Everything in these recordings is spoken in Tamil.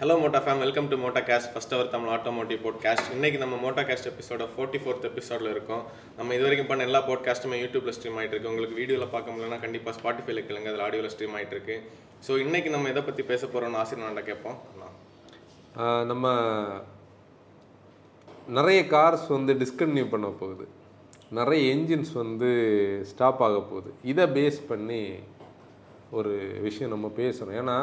Hello Motta fam welcome to Motta cast first our Tamil automotive podcast இன்னைக்கு நம்ம Motta cast episode forty fourth எபிசோடில் இருக்கோம். நம்ம இது வரைக்கும் பண்ண எல்லா போட்காஸ்ட்டுமே யூடியூப்ல ஸ்ட்ரீம் ஆகிட்டு இருக்கு. உங்களுக்கு வீடியோவில் பார்க்க முடியலன்னா கண்டிப்பாக ஸ்பாட்டிஃபைல கிளங்க. அதில் ஆடியோவில் ஸ்ட்ரீம் ஆகிட்டு இருக்கு. ஸோ இன்னைக்கு நம்ம எதை பற்றி பேச போகிறோம்னு ஆசிரியர் கேட்போம். அண்ணா. நம்ம நிறைய கார்ஸ் வந்து டிஸ்கன்டினியூ பண்ண போகுது. நிறைய என்ஜின்ஸ் வந்து ஸ்டாப் ஆக போகுது. இதை பேஸ் பண்ணி ஒரு விஷயம் நம்ம பேசுகிறோம் ஏன்னா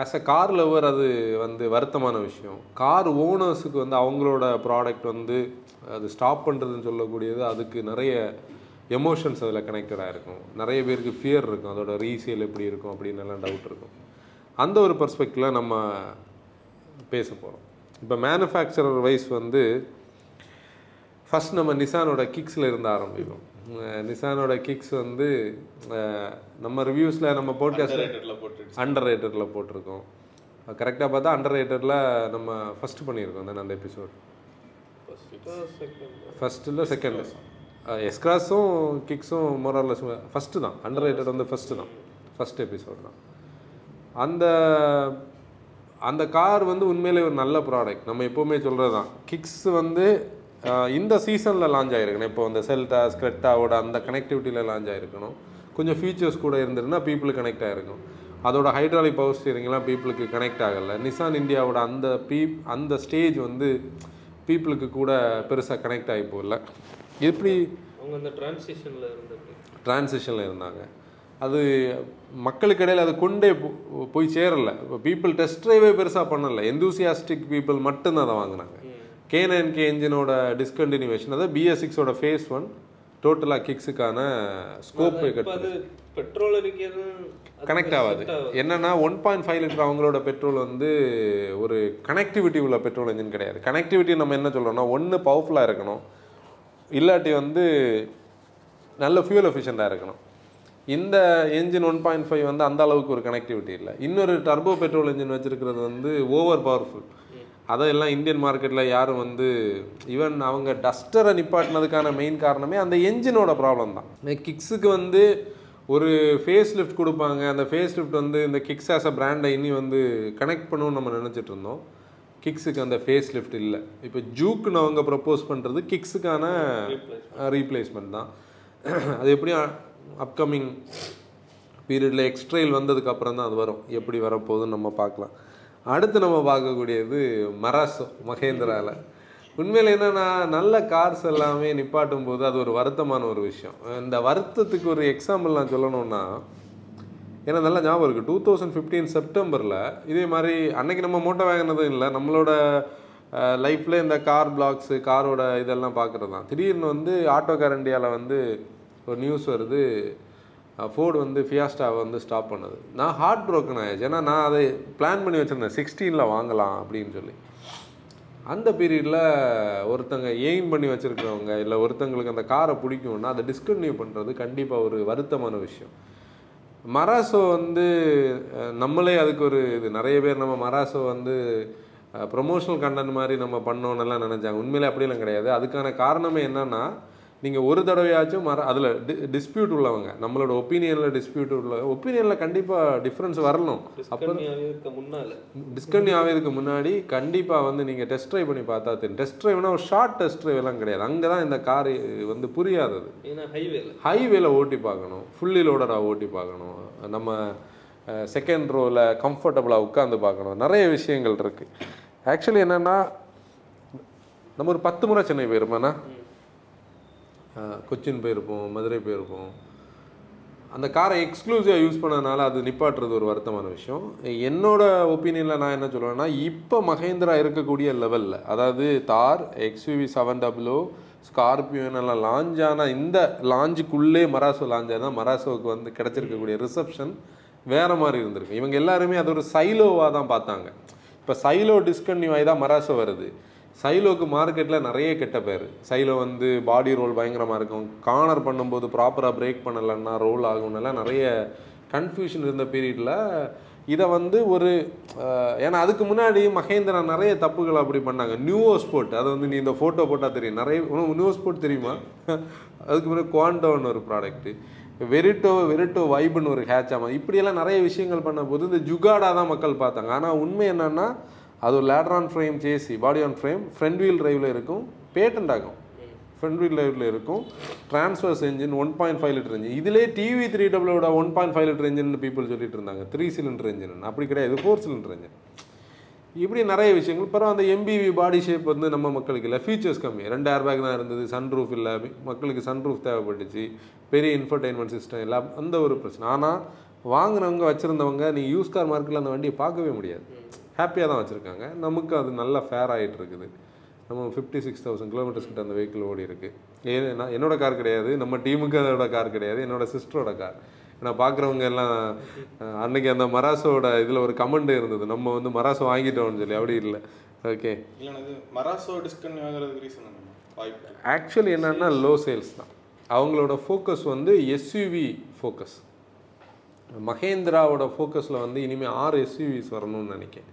ஆஸ் அ கார் லவர் அது வந்து வருத்தமான விஷயம். கார் ஓனர்ஸுக்கு வந்து அவங்களோட ப்ராடக்ட் வந்து அது ஸ்டாப் பண்ணுறதுன்னு சொல்லக்கூடியது அதுக்கு நிறைய எமோஷன்ஸ் அதில் கனெக்டடாக இருக்கும் நிறைய பேருக்கு ஃபியர் இருக்கும். அதோட ரீசேல் எப்படி இருக்கும் அப்படின்னு எல்லாம் டவுட் இருக்கும். அந்த ஒரு பர்ஸ்பெக்டிவில் நம்ம பேச போகிறோம் இப்போ மேனுஃபேக்சரர் வைஸ் வந்து ஃபஸ்ட் நம்ம நிசானோட கிக்ஸில் இருந்து ஆரம்பிக்கும் நிசானோட கிக்ஸ் வந்து நம்ம ரிவ்யூஸில் நம்ம போட்காஸ்ட் அண்டர் ரேட்டரில் போட்டிருக்கோம். கரெக்டாக பார்த்தா அண்டர் ரேட்டரில் நம்ம ஃபஸ்ட்டு பண்ணியிருக்கோம் தானே அந்த எபிசோட் ஃபஸ்ட்டில் செகண்ட் எஸ்கிராஸும் கிக்ஸும் மொரலஸ் ஃபஸ்ட்டு தான். அண்டர் ரேட்டட் வந்து ஃபஸ்ட்டு தான். ஃபஸ்ட் எபிசோட் தான். அந்த அந்த கார் வந்து உண்மையிலே ஒரு நல்ல ப்ராடக்ட் நம்ம எப்போவுமே சொல்கிறது தான் கிக்ஸ் வந்து இந்த சீசனில் லான்ச் ஆகிருக்கணும் இப்போ இந்த செல்டா ஸ்க்ரெட்டாவோட அந்த கனெக்டிவிட்டியில் லான்ச் ஆகிருக்கணும் கொஞ்சம் ஃபீச்சர்ஸ் கூட இருந்திருந்தா பீப்புளுக்கு கனெக்ட் ஆகிருக்கும் அதோட ஹைட்ராலிக் பவர் ஸ்டீரிங்லாம் பீப்புளுக்கு கனெக்ட் ஆகலை. நிசான் இந்தியாவோட அந்த பீப் அந்த ஸ்டேஜ் வந்து பீப்புளுக்கு கூட பெருசாக கனெக்ட் ஆகி போகல. எப்படி அவங்க அந்த டிரான்சிஷனில் இருந்தது. டிரான்சிஷனில் இருந்தாங்க. அது மக்களுக்கு இடையில் அது கொண்டே போ- போய் சேரல. இப்போ பீப்புள் டெஸ்ட் ட்ரைவே பெருசாக பண்ணல. எந்தூசியாஸ்டிக் பீப்புள் மட்டும்தான் அதை வாங்கினாங்க. கே நைன் கே என்ஜினோட டிஸ்கண்டினியூவேஷன் அதாவது பிஎஸ் சிக்ஸோட ஃபேஸ் ஒன் டோட்டலாக கிக்ஸுக்கான ஸ்கோப்பை பெட்ரோல் கனெக்ட் ஆகாது. என்னன்னா ஒன் பாயிண்ட் ஃபைவ் லிட்டர் அவங்களோட பெட்ரோல் வந்து ஒரு கனெக்டிவிட்டி உள்ள பெட்ரோல் இன்ஜின் கிடையாது. கனெக்டிவிட்டி நம்ம என்ன சொல்றோம்னா ஒன்று பவர்ஃபுல்லாக இருக்கணும். இல்லாட்டி வந்து நல்ல ஃபியூல் எஃபிஷியண்ட்டாக இருக்கணும். இந்த என்ஜின் ஒன் பாயிண்ட் ஃபைவ் வந்து அந்த அளவுக்கு ஒரு கனெக்டிவிட்டி இல்லை. இன்னொரு டர்போ பெட்ரோல் இன்ஜின் வச்சிருக்கிறது வந்து ஓவர் பவர்ஃபுல் அதெல்லாம் இந்தியன் மார்க்கெட்டில் யாரும் வந்து ஈவன் அவங்க டஸ்டரை நிப்பாட்டினதுக்கான மெயின் காரணமே அந்த என்ஜினோட ப்ராப்ளம் தான். கிக்ஸுக்கு வந்து ஒரு ஃபேஸ் லிஃப்ட் கொடுப்பாங்க. அந்த ஃபேஸ் லிஃப்ட் வந்து இந்த கிக்ஸ் ஆஸ் அ பிராண்டை இனி வந்து கனெக்ட் பண்ணணும்னு நம்ம நினச்சிட்டு இருந்தோம். கிக்ஸுக்கு அந்த ஃபேஸ் லிஃப்ட் இல்லை. இப்போ ஜூக்குன்னு அவங்க ப்ரப்போஸ் பண்ணுறது கிக்ஸுக்கான ரீப்ளேஸ்மெண்ட் தான். அது எப்படி அப்கமிங் பீரியடில் எக்ஸ்ட்ரெயில் வந்ததுக்கப்புறம் தான் அது வரும். எப்படி வரப்போகுதுன்னு நம்ம பார்க்கலாம். அடுத்து நம்ம பார்க்கக்கூடியது மராசோ மகேந்திராவில் உண்மையில் என்னன்னா நல்ல கார்ஸ் எல்லாமே நிப்பாட்டும் போது அது ஒரு வருத்தமான ஒரு விஷயம். இந்த வருத்தத்துக்கு ஒரு எக்ஸாம்பிள் நான் சொல்லணும்னா ஏன்னா நல்லா ஞாபகம் இருக்குது டூ தௌசண்ட் ஃபிஃப்டீன் செப்டம்பரில் இதே மாதிரி அன்னைக்கு நம்ம மூட்டை வாங்கினதும் இல்லை நம்மளோட லைஃப்பில் இந்த கார் பிளாக்ஸு காரோட இதெல்லாம் பார்க்குறது தான் திடீர்னு வந்து ஆட்டோ கார் இந்தியாவில் வந்து ஒரு நியூஸ் வருது. ஃபோர்டு வந்து ஃபியாஸ்டாவை வந்து ஸ்டாப் பண்ணுது. நான் ஹார்ட் ப்ரோக்கன் ஆயிடுச்சு. ஏன்னா நான் அதை பிளான் பண்ணி வச்சுருந்தேன். சிக்ஸ்டீனில் வாங்கலாம் அப்படின்னு சொல்லி. அந்த பீரியடில் ஒருத்தங்க எய்ம் பண்ணி வச்சுருக்கிறவங்க இல்லை ஒருத்தங்களுக்கு அந்த காரை பிடிக்கும்னா அதை டிஸ்கன்டினியூ பண்ணுறது கண்டிப்பாக ஒரு வருத்தமான விஷயம். மராசோ வந்து நம்மளே அதுக்கு ஒரு இது. நிறைய பேர் நம்ம மராசோ வந்து ப்ரொமோஷனல் கண்டென்ட் மாதிரி நம்ம பண்ணோன்னெல்லாம் நினச்சாங்க. உண்மையிலே அப்படிலாம் கிடையாது. அதுக்கான காரணமே என்னென்னா நீங்கள் ஒரு தடவையாச்சும் மர அதில் டி டிஸ்பியூட் உள்ளவங்க நம்மளோட ஒப்பீனியனில் டிஸ்பியூட் உள்ள ஒப்பீனியனில் கண்டிப்பாக டிஃப்ரென்ஸ் வரணும். முன்னால. டிஸ்கன்டினியூ ஆகிறதுக்கு முன்னாடி கண்டிப்பாக வந்து நீங்கள் டெஸ்ட் ட்ரைவ் பண்ணி பார்த்தா தெரியும். டெஸ்ட் ட்ரைவ்னா ஒரு ஷார்ட் டெஸ்ட் ட்ரைவ் எல்லாம் கிடையாது. அங்கே தான் இந்த கார் வந்து புரியாதது ஹைவேல ஓட்டி பார்க்கணும். ஃபுல்லி லோடராக ஓட்டி பார்க்கணும். நம்ம செகண்ட் ரோவில் கம்ஃபர்டபுளாக உட்காந்து பார்க்கணும். நிறைய விஷயங்கள் இருக்குது ஆக்சுவலி என்னென்னா நம்ம ஒரு பத்து முறை சென்னை போயிருப்போம்னா கொச்சின் போயிருப்போம் மதுரை போயிருப்போம். அந்த காரை எக்ஸ்க்ளூசிவாக யூஸ் பண்ணதுனால அது நிப்பாட்டுறது ஒரு வருத்தமான விஷயம். என்னோட ஒப்பீனியனில் நான் என்ன சொல்லுவேன்னா இப்போ மகேந்திரா இருக்கக்கூடிய லெவலில் அதாவது Thar XUV seven double O Scorpio N எல்லாம் லான்ச் ஆனால் இந்த லாஞ்சுக்குள்ளே மராசோ லான்ச் தான் மராசோவுக்கு வந்து கிடச்சிருக்கக்கூடிய ரிசப்ஷன் வேறு மாதிரி இருந்திருக்கு. இவங்க எல்லாருமே அது ஒரு சைலோவாக தான் பார்த்தாங்க. இப்போ சைலோ டிஸ்கன்யூ ஆகி தான் மராசோ வருது. சைலோக்கு மார்க்கெட்டில் நிறைய கெட்ட பேர். சைலோ வந்து பாடி ரோல் பயங்கரமாக இருக்கும். கார்னர் பண்ணும்போது ப்ராப்பராக பிரேக் பண்ணலைன்னா ரோல் ஆகும்னெல்லாம் நிறைய கன்ஃபியூஷன் இருந்த பீரியடில் இதை வந்து ஒரு ஏன்னா அதுக்கு முன்னாடி மகேந்திரா நிறைய தப்புகள் அப்படி பண்ணாங்க. நியூவோ ஸ்போர்ட் அதை வந்து நீ இந்த ஃபோட்டோ போட்டால் தெரியும். நிறைய உனக்கு நியூவோ ஸ்போர்ட் தெரியுமா? அதுக்கு முன்னாடி குவாண்டோன்னு ஒரு ப்ராடக்ட்டு வெரிட்டோ வெரிட்டோ வைப்னு ஒரு ஹேட்ச் ஆமாம் இப்படியெல்லாம் நிறைய விஷயங்கள் பண்ணும்போது இந்த ஜுகாடா தான் மக்கள் பார்த்தாங்க. ஆனால் உண்மை என்னன்னா அது ஒரு ladder on frame chassis body on frame front wheel இருக்கும் பேட்டன்ட் ஆகும். ஃப்ரண்ட் வீல் டிரைவில் இருக்கும் transverse engine one point five litre engine இதிலே TV three டபுள்யூட one point five litre engine people சொல்லிட்டு இருந்தாங்க. த்ரீ சிலிண்டர் இன்ஜின் அப்படி கிடையாது ஃபோர் சிலிண்டர் இன்ஜின் இப்படி நிறைய விஷயங்கள். பிறகு அந்த எம்பிவி பாடி ஷேப் வந்து நம்ம மக்களுக்கு இல்லை ஃபீச்சர்ஸ் கம்மி. ரெண்டு ஏர் பேக் தான் இருந்தது சன்ரூஃப் இல்லை மக்களுக்கு சன்ரூஃப் தேவைப்பட்டுச்சு பெரிய இன்ஃபர்டைன்மெண்ட் சிஸ்டம் எல்லாம் அந்த ஒரு பிரச்சனை. ஆனால் வாங்கினவங்க வச்சுருந்தவங்க நீங்கள் யூஸ் கார் மார்க்கெட்டில் அந்த வண்டியை பார்க்கவே முடியாது. ஹாப்பியாக தான் வச்சுருக்காங்க. நமக்கு அது நல்ல ஃபேர் ஆகிட்டு இருக்குது. நம்ம ஃபிஃப்டி சிக்ஸ் தௌசண்ட் கிலோமீட்டர்ஸ் கிட்ட அந்த வெஹிக்கிள் ஓடி இருக்கு. ஏன்னா என்னோட கார் கிடையாது. நம்ம டீமுக்கு அதோட கார் கிடையாது. என்னோட சிஸ்டரோட கார் ஏன்னா பார்க்குறவங்க எல்லாம் அன்னைக்கு அந்த மராசோட இதில் ஒரு கமெண்ட் இருந்தது. நம்ம வந்து மராசோ வாங்கிட்டோம்னு சொல்லி. அப்படி இல்லை. ஓகே மராசோ டிஸ்கன்யூ ஆகிறதுக்கு ரீசன். ஆக்சுவலி என்னன்னா லோ சேல்ஸ் தான். அவங்களோட ஃபோக்கஸ் வந்து எஸ்யூவி ஃபோக்கஸ் மகேந்திராவோட ஃபோக்கஸில் வந்து இனிமேல் ஆறு எஸ்யூவிஸ் வரணும்னு நினைக்கிறேன்.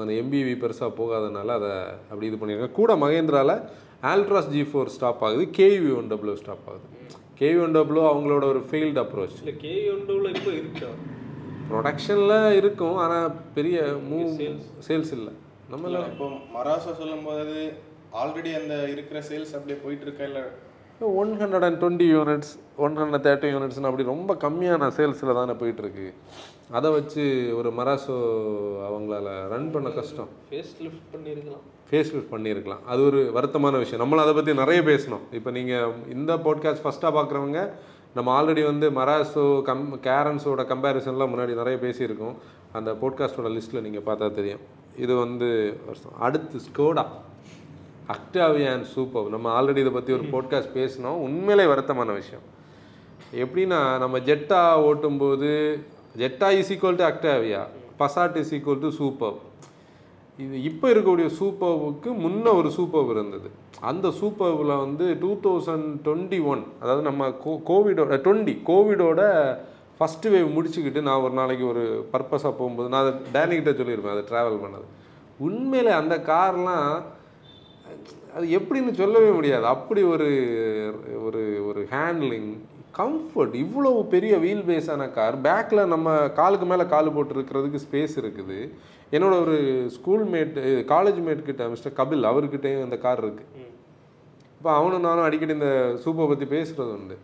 அந்த எம்பிவி பெருசாக போகாதனால அதை அப்படி இது பண்ணியிருக்காங்க கூட மகேந்திராவில் ஆல்ட்ராஸ் ஜி ஃபோர் ஸ்டாப் ஆகுது. கேவி ஒன் டபுள்யூ ஸ்டாப் ஆகுது. கேவி ஒன் டபுள்யூ அவங்களோட ஒரு ஃபெயில்டு அப்ரோச் இல்லை கே ஒன்றுல இப்போ இருக்கா? ப்ரொடக்ஷனில் இருக்கும். ஆனால் பெரிய மூவ் சேல்ஸ் இல்லை. நம்ம இல்ல, இப்போ மராசோ சொல்லும்போது ஆல்ரெடி அந்த இருக்கிற சேல்ஸ் அப்படியே போயிட்டு இருக்கா இல்லை one hundred and twenty units one hundred thirty யூனிட்ஸ்னு அப்படி ரொம்ப கம்மியான சேல்ஸில் தானே போயிட்டுருக்கு. அதை வச்சு ஒரு மராசோ அவங்களால ரன் பண்ண கஷ்டம். ஃபேஸ் லிஃப்ட் பண்ணியிருக்கலாம். ஃபேஸ் லிஃப்ட் பண்ணியிருக்கலாம். அது ஒரு வருத்தமான விஷயம். நம்மளும் அதை பற்றி நிறைய பேசணும். இப்போ நீங்கள் இந்த பாட்காஸ்ட் ஃபஸ்ட்டாக பார்க்குறவங்க நம்ம ஆல்ரெடி வந்து மராசோ கம் கேரன்ஸோட கம்பேரிசன்லாம் முன்னாடி நிறைய பேசியிருக்கோம். அந்த பாட்காஸ்டோட லிஸ்ட்டில் நீங்கள் பார்த்தா தெரியும். இது வந்து வருஷம். அடுத்து ஸ்கோடா அக்டாவியான் சூப்பர் நம்ம ஆல்ரெடி இதை பற்றி ஒரு பாட்காஸ்ட் பேசினோம். உண்மையிலே வருத்தமான விஷயம். எப்படின்னா நம்ம ஜெட்டா ஓட்டும்போது Jetta is equal to Octavia Passat is equal to Superb இது இப்போ இருக்கக்கூடிய சூப்பர்வுக்கு முன்ன ஒரு சூப்பர் இருந்தது. அந்த சூப்பர்வில் வந்து டூ தௌசண்ட் டுவெண்ட்டி ஒன் அதாவது நம்ம கோ கோவிடோட டுவெண்ட்டி கோவிடோட ஃபஸ்ட்டு வேவ் முடிச்சுக்கிட்டு நான் ஒரு நாளைக்கு ஒரு பர்பஸாக போகும்போது நான் அதை டேனிக்கிட்ட சொல்லியிருப்பேன் அதை ட்ராவல் பண்ணது. உண்மையில் அந்த கார்லாம் அது எப்படின்னு சொல்லவே முடியாது. அப்படி ஒரு ஒரு ஒரு ஹேண்ட்லிங் கம்ஃபர்ட் இவ்வளவு பெரிய வீல் பேஸான கார் பேக்கில் நம்ம காலுக்கு மேலே கால் போட்டு இருக்கிறதுக்கு ஸ்பேஸ் இருக்குது. என்னோட ஒரு ஸ்கூல் மேட் காலேஜ் மேட் கிட்ட மிஸ்டர் கபில் அவர்கிட்டயும் இந்த கார் இருக்கு. இப்போ அவனும் நானும் அடிக்கடி இந்த சூப்பை பற்றி பேசுகிறது உண்டு.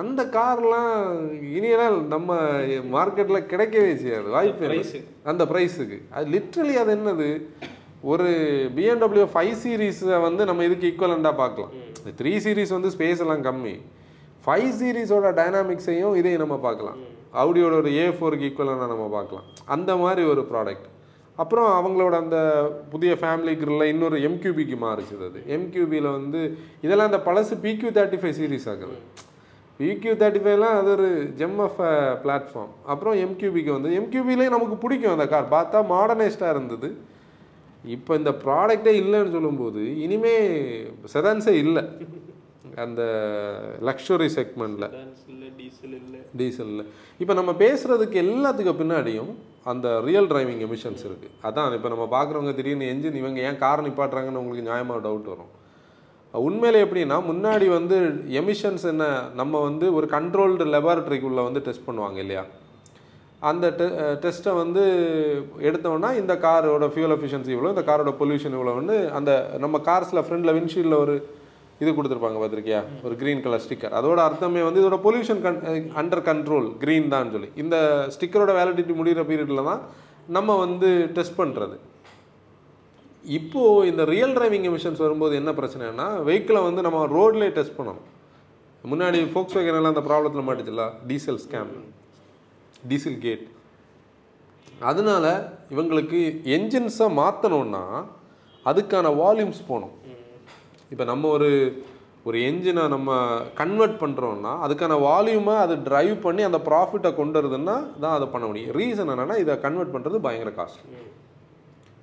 அந்த கார்லாம் இனியெல்லாம் நம்ம மார்க்கெட்டில் கிடைக்கவே செய்யாது. வாய்ப்பு அந்த ப்ரைஸுக்கு அது லிட்ரலி அது என்னது? ஒரு பிஎன்டபிள்யூ ஃபைவ் சீரீஸை வந்து நம்ம இதுக்கு ஈக்குவலண்டாக பார்க்கலாம். த்ரீ சீரீஸ் வந்து ஸ்பேஸ் எல்லாம் கம்மி. ஃபைவ் சீரீஸோட டைனாமிக்ஸையும் இதையும் நம்ம பார்க்கலாம். ஆடியோட ஒரு ஏ ஃபோருக்கு ஈக்குவலாக நம்ம பார்க்கலாம். அந்த மாதிரி ஒரு ப்ராடக்ட் அப்புறம் அவங்களோட அந்த புதிய ஃபேமிலி கிரில்ல இன்னொரு எம்கியூபிக்கு மாறுச்சுது அது. எம்கியூபியில் வந்து இதெல்லாம் அந்த பழசு பிக்யூ தேர்ட்டி ஃபைவ் சீரீஸ் ஆகுது. பிக்யூ தேர்ட்டி ஃபைவ்லாம் அது ஒரு ஜெம் ஆஃப் பிளாட்ஃபார்ம் அப்புறம் எம்கியூபிக்கு வந்து எம்கியூபிலே நமக்கு பிடிக்கும் அந்த கார் பார்த்தா மாடர்னைஸ்டாக இருந்தது. இப்போ இந்த ப்ராடக்டே இல்லைன்னு சொல்லும்போது இனிமே செதான்ஸே இல்லை. அந்த லக்ஸுரி செக்மெண்ட்டில் டீசலில் இப்போ நம்ம பேசுகிறதுக்கு எல்லாத்துக்கு பின்னாடியும் அந்த ரியல் டிரைவிங் எமிஷன்ஸ் இருக்குது அதான் இப்போ நம்ம பார்க்குறவங்க திடீர்னு என்ஜின் இவங்க ஏன் கார் நிப்பாட்டுறாங்கன்னு உங்களுக்கு நியாயமாக டவுட் வரும். உண்மையிலே எப்படின்னா முன்னாடி வந்து எமிஷன்ஸ் என்ன நம்ம வந்து ஒரு கண்ட்ரோல்டு லெபார்ட்ரிக்குள்ளே வந்து டெஸ்ட் பண்ணுவாங்க இல்லையா? அந்த டெ டெஸ்ட்டை வந்து எடுத்தோம்னா இந்த காரோட ஃபியூல் எஃபிஷியன்சி இவ்வளோ இந்த காரோட பொல்யூஷன் இவ்வளோன்னு அந்த நம்ம கார்ஸில் ஃப்ரண்டில் விண்ட்ஷீல்டில் ஒரு இது கொடுத்துருப்பாங்க பார்த்துருக்கியா? ஒரு க்ரீன் கலர் ஸ்டிக்கர் அதோட அர்த்தமே வந்து இதோட பொல்யூஷன் கன் அண்டர் கண்ட்ரோல் க்ரீன் தான் சொல்லி. இந்த ஸ்டிக்கரோட வேலிடிட்டி முடிகிற பீரியடில் தான் நம்ம வந்து டெஸ்ட் பண்ணுறது இப்போது இந்த ரியல் டிரைவிங் எமிஷன்ஸ் வரும்போது என்ன பிரச்சனைனா வெஹிக்கிளை வந்து நம்ம ரோட்லேயே டெஸ்ட் பண்ணணும். முன்னாடி ஃபோக்ஸ் எல்லாம் அந்த ப்ராப்ளத்தில் மாட்டுச்சுல டீசல் ஸ்கேம் டீசல் கேட் அதனால இவங்களுக்கு என்ஜின்ஸை மாற்றணுன்னா அதுக்கான வால்யூம்ஸ் போகணும். இப்போ நம்ம ஒரு ஒரு என்ஜினை நம்ம கன்வெர்ட் பண்ணுறோம்னா அதுக்கான வால்யூமை அது டிரைவ் பண்ணி அந்த ப்ராஃபிட்டை கொண்டு வருதுன்னா தான் அதை பண்ண முடியும். ரீசன் என்னென்னா இதை கன்வெர்ட் பண்ணுறது பயங்கர காஸ்ட்லி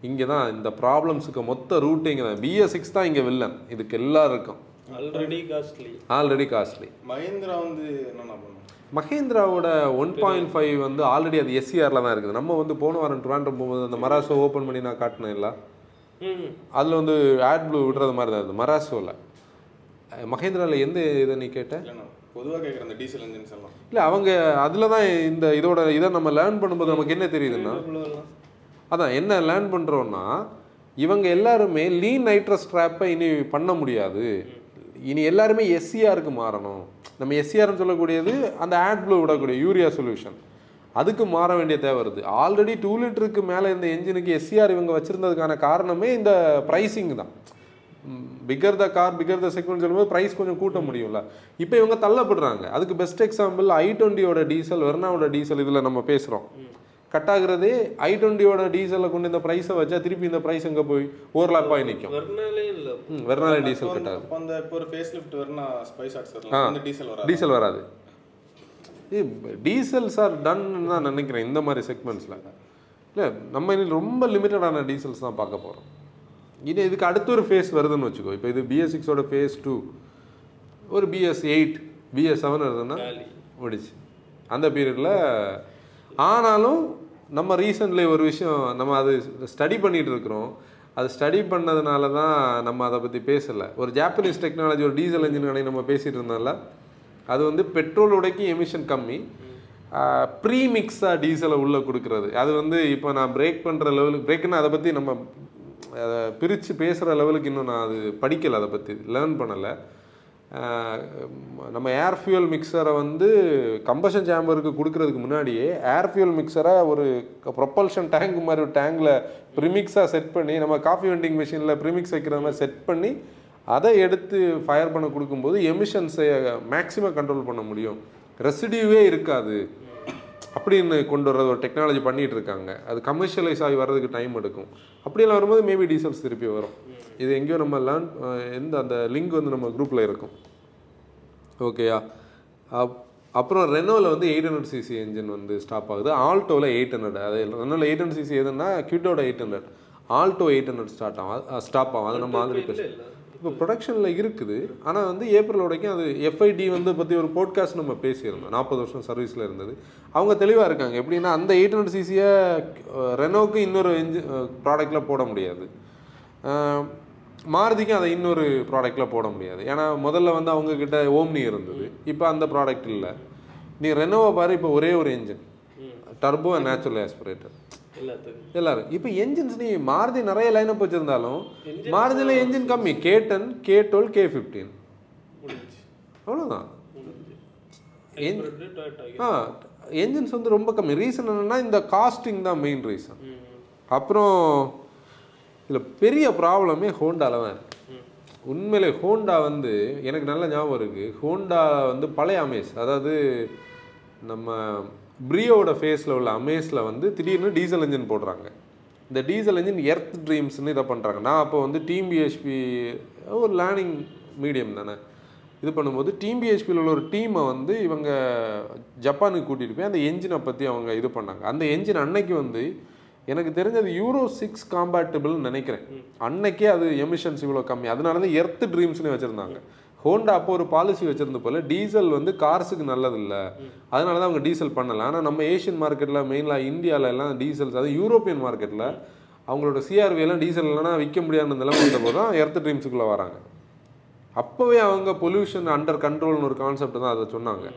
இங்கே தான் இந்த ப்ராப்ளம்ஸுக்கு மொத்த ரூட்டிங் தான் பிஎஸ் சிக்ஸ் தான் இங்கே வில்லன் இதுக்கு எல்லாருக்கும் already costly already costly Mahindra வந்து என்னென்ன பண்ணும்? மகேந்திராவோட ஒன் பாயிண்ட் ஃபைவ் வந்து ஆல்ரெடி அது எஸ்சிஆரில் தான் இருக்குது. நம்ம வந்து போன வாரம் ட்ரிவாண்டம் போகும்போது அந்த மராசோ ஓப்பன் பண்ணி நான் காட்டினேன் இல்லை அதில் வந்து ஆட் ப்ளூ விடுறது மாதிரி தான் இருந்தது. மராசோவில் மகேந்திராவில் எந்த இதை நீ கேட்ட? பொதுவாக கேட்குற அந்த டீசல் இன்ஜின்ஸ் எல்லாம். இல்லை அவங்க அதில் தான் இந்த இதோட இதை நம்ம லேர்ன் பண்ணும்போது நமக்கு என்ன தெரியுதுன்னா அதான் என்ன லேர்ன் பண்ணுறோன்னா இவங்க எல்லாருமே லீன் நைட்ரஸ் ட்ராப்பை இனி பண்ண முடியாது. இனி எல்லாருமே எஸ்சிஆருக்கு மாறணும். நம்ம எஸ்சிஆர்னு சொல்லக்கூடியது அந்த ஆட் ப்ளூ விடக்கூடிய யூரியா சொல்யூஷன் அதுக்கு மாற வேண்டிய தேவை வருது. ஆல்ரெடி டூ லிட்டருக்கு மேலே இந்த என்ஜினுக்கு எஸ்சிஆர் இவங்க வச்சுருந்ததுக்கான காரணமே இந்த ப்ரைஸிங் தான். Figure the car figure the segment சொல்லும்போது ப்ரைஸ் கொஞ்சம் கூட்ட முடியும்ல. இப்போ இவங்க தள்ளப்படுறாங்க. அதுக்கு பெஸ்ட் எக்ஸாம்பிள் ஐ டுவெண்ட்டியோட டீசல் வெர்னாவோட டீசல் இதில் நம்ம பேசுகிறோம் கட் ஆகுறதே ஐ டுவெண்ட்டியோட டீசலை கொண்டு இந்த ப்ரைஸை வச்சா திருப்பி இந்த ப்ரைஸ் எங்கே போய்? ஓவர்லாப் ஆகி நிற்கும் வெர்னால டீசல் கட் ஆகுது இப்போ ஒரு ஃபேஸ் லிஃப்ட் வரனா ஸ்பைஸ் ஆட்ஸ் டீசல் வராது. டீசல் வராது டீசல் சார் டன் தான் நினைக்கிறேன் இந்த மாதிரி செக்மெண்ட்ஸில் இல்லை நம்ம இனி ரொம்ப லிமிட்டடான டீசல்ஸ் தான் பார்க்க போகிறோம் இது இதுக்கு அடுத்த ஒரு ஃபேஸ் வருதுன்னு வச்சுக்கோ. இப்போ இது பிஎஸ் சிக்ஸோட ஃபேஸ் டூ ஒரு பிஎஸ் எயிட் பிஎஸ் செவன் வருதுன்னா முடிச்சு அந்த பீரியடில் ஆனாலும் நம்ம ரீசெண்ட்லி ஒரு விஷயம் நம்ம அது ஸ்டடி பண்ணிட்டு இருக்கிறோம். அது ஸ்டடி பண்ணதுனால தான் நம்ம அதை பற்றி பேசலை. ஒரு ஜாப்பனீஸ் டெக்னாலஜி ஒரு டீசல் இன்ஜின் நம்ம பேசிகிட்டு இருந்தோம்ல அது வந்து பெட்ரோல் உடைக்கு எமிஷன் கம்மி. ப்ரீமிக்ஸாக டீசலை உள்ளே கொடுக்குறது. அது வந்து இப்போ நான் பிரேக் பண்ணுற லெவலுக்கு பிரேக்குன்னு அதை பற்றி நம்ம அதை பிரித்து பேசுகிற லெவலுக்கு இன்னும் நான் அது படிக்கலை அதை பற்றி லேர்ன் பண்ணலை. நம்ம ஏர் ஃபியூல் மிக்சரை வந்து கம்பஷன் சேம்பருக்கு கொடுக்கறதுக்கு முன்னாடியே ஏர் ஃபியூல் மிக்சரை ஒரு ப்ரொப்பல்ஷன் டேங்க் மாதிரி ஒரு டேங்கில் ப்ரிமிக்ஸாக செட் பண்ணி நம்ம காஃபி வெண்டிங் மிஷினில் ப்ரிமிக்ஸ் வைக்கிற மாதிரி செட் பண்ணி அதை எடுத்து ஃபயர் பண்ண கொடுக்கும்போது எமிஷன்ஸை மேக்ஸிமம் கண்ட்ரோல் பண்ண முடியும். ரெசிடியூவே இருக்காது. அப்படின்னு கொண்டு வர்றது ஒரு டெக்னாலஜி பண்ணிட்டு இருக்காங்க. அது கமர்ஷியலைஸ் ஆகி வர்றதுக்கு டைம் எடுக்கும். அப்படியெல்லாம் வரும்போது மேபி டீசல்ஸ் திருப்பி வரும். இது எங்கேயோ நம்ம லேர்ன் எந்த அந்த லிங்க் வந்து நம்ம குரூப்பில் இருக்கும். ஓகேயா அப் அப்புறம் ரெனோவில் வந்து எயிட் ஹண்ட்ரட் சிசி என்ஜின் வந்து ஸ்டாப் ஆகுது. ஆல்டோவில் எயிட் ஹண்ட்ரட் அது ரெனோவில் எயிட் ஹண்ட்ரட் சிசி எதுன்னா கியூட்டோட eight hundred Alto eight hundred start ஆகும் ஸ்டாப் ஆகும். அது நம்ம ஆல்ரெடி பேச இப்போ ப்ரொடக்ஷனில் இருக்குது. ஆனால் வந்து ஏப்ரல் வரைக்கும் அது எஃப்ஐடி வந்து பற்றி ஒரு போட்காஸ்ட் நம்ம பேசியிருந்தோம். நாற்பது வருஷம் சர்வீஸில் இருந்தது. அவங்க தெளிவாக இருக்காங்க. எப்படின்னா அந்த எயிட் ஹண்ட்ரட் சிசியை ரெனோக்கு இன்னொரு இன்ஜி ப்ராடக்டில் போட முடியாது. மாருதிக்கும் அதை இன்னொரு ப்ராடக்டில் போட முடியாது. ஏன்னா முதல்ல வந்து அவங்க கிட்ட ஓம்னி இருந்தது இப்போ அந்த ப்ராடக்ட் இல்லை. நீ ரெனோவை பாரு இப்போ ஒரே ஒரு engine turbo and natural aspirator எல்லாரும். இப்போ என்ஜின்ஸ் நீ மாருதி நிறைய லைனப் வச்சிருந்தாலும் மாருதியில் என்ஜின் கம்மி. K ten K twelve K fifteen அவ்வளோதான் ஆ என்ஜின்ஸ் வந்து ரொம்ப கம்மி. ரீசன் என்னன்னா இந்த காஸ்டிங் தான் மெயின் ரீசன் அப்புறம் இதில் பெரிய ப்ராப்ளமே ஹோண்டால தான் இருக்கு. ம். உண்மையிலே ஹோண்டா வந்து எனக்கு நல்ல ஞாபகம் இருக்குது ஹோண்டா வந்து பழைய அமேஸ் அதாவது நம்ம பிரியோட ஃபேஸில் உள்ள அமேஸில் வந்து திடீர்னு டீசல் இன்ஜின் போடுறாங்க. இந்த டீசல் இன்ஜின் எர்த் ட்ரீம்ஸ்னு இதை பண்ணுறாங்க நான் அப்போ வந்து டீம் பிஹெச்பி ஒரு லேர்னிங் மீடியம் தானே. இது பண்ணும்போது டீம் பிஹெச்பியில் உள்ள ஒரு டீமை வந்து இவங்க ஜப்பானுக்கு கூட்டிகிட்டு போய் அந்த என்ஜினை பற்றி அவங்க இது பண்ணாங்க. அந்த என்ஜின் அன்னைக்கு வந்து எனக்கு தெரிஞ்சது யூரோ சிக்ஸ் காம்பேட்டபிள்னு நினைக்கிறேன். அன்னைக்கே அது எமிஷன்ஸ் இவ்வளோ கம்மி. அதனால தான் எர்த் ட்ரீம்ஸ்னு வச்சுருந்தாங்க. ஹோண்டா அப்போ ஒரு பாலிசி வச்சிருந்த போல டீசல் வந்து கார்ஸுக்கு நல்லது இல்லை அதனால தான் அவங்க டீசல் பண்ணலை. ஆனால் நம்ம ஏஷியன் மார்க்கெட்டில் மெயினாக இந்தியாவில் எல்லாம் டீசல்ஸ் அது யூரோப்பியன் மார்க்கெட்டில் அவங்களோட சிஆர்வி எல்லாம் டீசல் இல்லைனா விற்க முடியாத நிலைமை வந்தபோது தான் எர்த் ட்ரீம்ஸுக்குள்ளே வராங்க. அப்போவே அவங்க பொல்யூஷன் அண்டர் கண்ட்ரோல்னு ஒரு கான்செப்ட் தான் அதை சொன்னாங்க.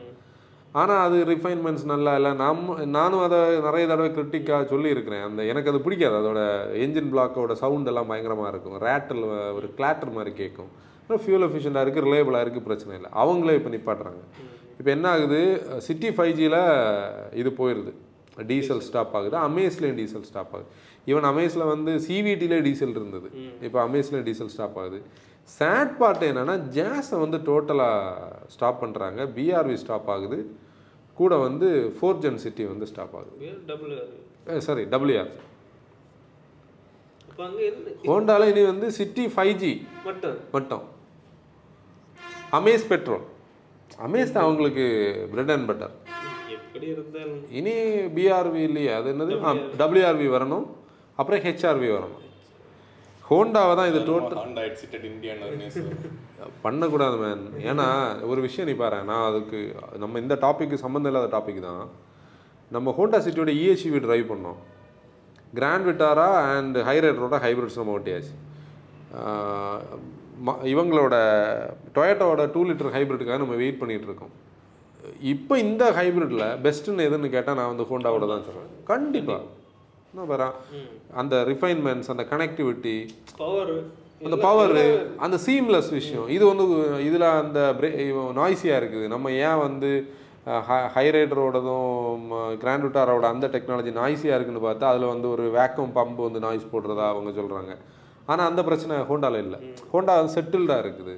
ஆனால் அது ரிஃபைன்மெண்ட்ஸ் நல்லா இல்லை. நம்ம நானும் அதை நிறைய தடவை கிரிட்டிக்காக சொல்லியிருக்கிறேன். அந்த எனக்கு அது பிடிக்காது. அதோட என்ஜின் பிளாக்கோட சவுண்ட் எல்லாம் பயங்கரமாக இருக்கும். ரேட்டில் ஒரு கிளாட்டர் மாதிரி கேட்கும். ஃபியூல் எஃபிஷியண்டாக இருக்குது ரிலேபிளாக இருக்குது பிரச்சனை இல்லை. அவங்களே இப்போ நிப்பாட்டுறாங்க. இப்போ என்ன ஆகுது? சிட்டி ஃபைவ் ஜியில் இது போயிடுது டீசல் ஸ்டாப் ஆகுது. அமேஸ்லேயும் டீசல் ஸ்டாப் ஆகுது. ஈவன் அமேஸில் வந்து சிவிடிலே டீசல் இருந்தது. இப்போ அமேஸ்லேயும் டீசல் ஸ்டாப் ஆகுது. சேட் பார்ட் என்னன்னா ஜேஸை வந்து டோட்டலாக ஸ்டாப் பண்ணுறாங்க பிஆர்வி ஸ்டாப் ஆகுது. கூட வந்து ஃபோர் ஜென் சிட்டி வந்து ஸ்டாப் ஆகுது. சாரி டபிள்யூஆர் ஹோண்டால இனி வந்து சிட்டி ஃபைவ் ஜி மட்டும். மட்டும். Amaze petrol. அமேஸ் தான் அவங்களுக்கு பிரெட் அண்ட் பட்டர் இனி பிஆர்வி இல்லையே அது என்னது? டபிள்யூஆர்வி வரணும். அப்புறம் ஹெச்ஆர்வி வரணும். ஹோண்டாவை தான் இது டோட்டல் பண்ணக்கூடாது மேன் ஏன்னா ஒரு விஷயம் நீ பாரு நான் அதுக்கு நம்ம இந்த டாபிக்கு சம்மந்தம் இல்லாத டாபிக் தான். நம்ம ஹோண்டா சிட்டியோட இஎஸ்யூவி டிரைவ் பண்ணோம். கிராண்ட் விட்டாரா அண்ட் ஹைரைடரோட ஹைப்ரிட்ஸ் நம்ம ஓட்டியாச்சு. இவங்களோட டொயேட்டோட டூ லிட்டர் ஹைப்ரிட்டுக்காக நம்ம வெயிட் பண்ணிட்டு இருக்கோம் இப்போ இந்த ஹைப்ரிட்ல பெஸ்ட்டுன்னு எதுன்னு கேட்டால் நான் வந்து ஹோண்டாவோட தான் சொல்கிறேன் கண்டிப்பாக என்ன வரா அந்த ரிஃபைன்மெண்ட்ஸ் அந்த கனெக்டிவிட்டி பவர் அந்த பவர் அந்த சீம்லெஸ் விஷயம். இது வந்து இதில் அந்த நாய்ஸியாக இருக்குது. நம்ம ஏன் வந்து ஹைரைடரோடதும் கிராண்ட் விட்டாரோட அந்த டெக்னாலஜி நாய்ஸியாக இருக்குன்னு பார்த்தா அதில் வந்து ஒரு வேக்கம் பம்பு வந்து நாய்ஸ் போடுறதா அவங்க சொல்கிறாங்க ஆனால் அந்த பிரச்சனை ஹோண்டாவில் இல்லை. ஹோண்டா செட்டில்டாக இருக்குது.